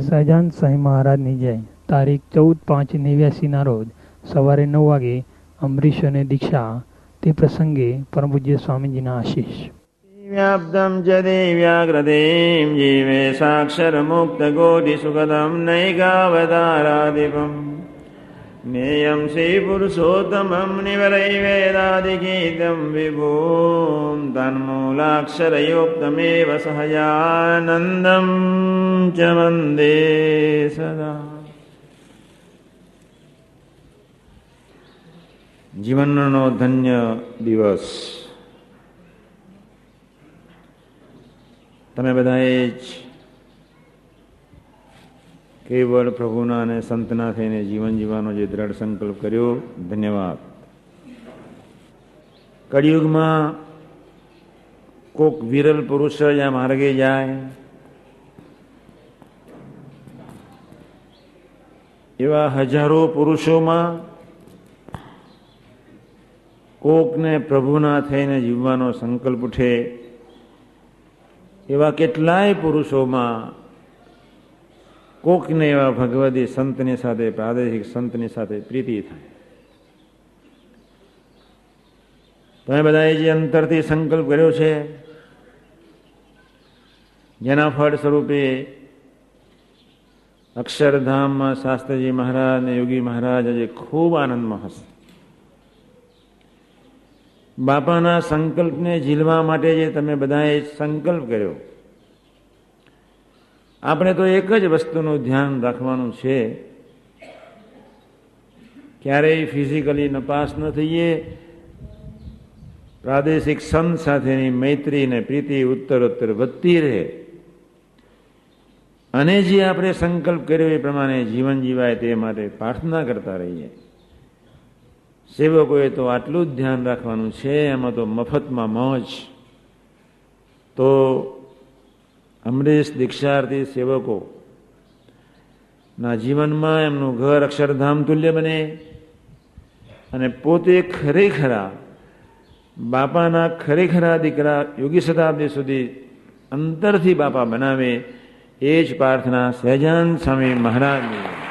સહજાન સ્વામી મહારાજની જય તારીખ ચૌદ પાંચ નેવ્યાસીના રોજ સવારે નવ વાગે અમરીશોને દીક્ષા તે પ્રસંગે પરમ પૂજ્ય સ્વામીજીના આશીષ व्याप्तं च देव्याग्रदें जीवे साक्षरमुक्तकोटिसुखदं नैकावताराधिपम् ज्ञेयं श्रीपुरुषोत्तमं निवरैवेदादिगीतं विभूं तन्मूलाक्षरयुक्तमेव सहजानन्दं च वन्दे सदा જીવનનો ધન્ય દિવસ તમે બધાએ જ કેવળ પ્રભુના અને સંતના થઈને જીવન જીવવાનો જે દ્રઢ સંકલ્પ કર્યો, ધન્યવાદ. કળિયુગમાં કોક વિરલ પુરુષ જ્યાં માર્ગે જાય, એવા હજારો પુરુષોમાં કોકને પ્રભુના થઈને જીવવાનો સંકલ્પ ઉઠે, એવા કેટલાય પુરુષોમાં કોકને એવા ભગવદી સંતની સાથે, પ્રાદેશિક સંતની સાથે પ્રીતિ થાય. તમે બધાએ જે અંતરથી સંકલ્પ કર્યો છે, જેના ફળ સ્વરૂપે અક્ષરધામમાં શાસ્ત્રીજી મહારાજ અને યોગી મહારાજ આજે ખૂબ આનંદમાં હશે. બાપાના સંકલ્પને ઝીલવા માટે જે તમે બધાએ સંકલ્પ કર્યો આપણે તો એક જ વસ્તુનું ધ્યાન રાખવાનું છે. ક્યારેય ફિઝિકલી નપાસ ન થઈએ. પ્રાદેશિક સંત સાથેની મૈત્રી ને પ્રીતિ ઉત્તરોત્તર વધતી રહે. અને જે આપણે સંકલ્પ કર્યો એ પ્રમાણે જીવન જીવાય તે માટે પ્રાર્થના કરતા રહીએ. સેવકોએ તો આટલું જ ધ્યાન રાખવાનું છે, એમાં તો મફતમાં મોજ. તો અમરીશ દીક્ષાર્થી સેવકો. ના જીવનમાં એમનું ઘર અક્ષરધામ તુલ્ય બને અને પોતે ખરેખરા બાપાના ખરેખરા દીકરા યોગી શતાબ્દી સુધી અંતરથી બાપા બનાવે એ જ પ્રાર્થના સહેજાન સ્વામી મહારાજની.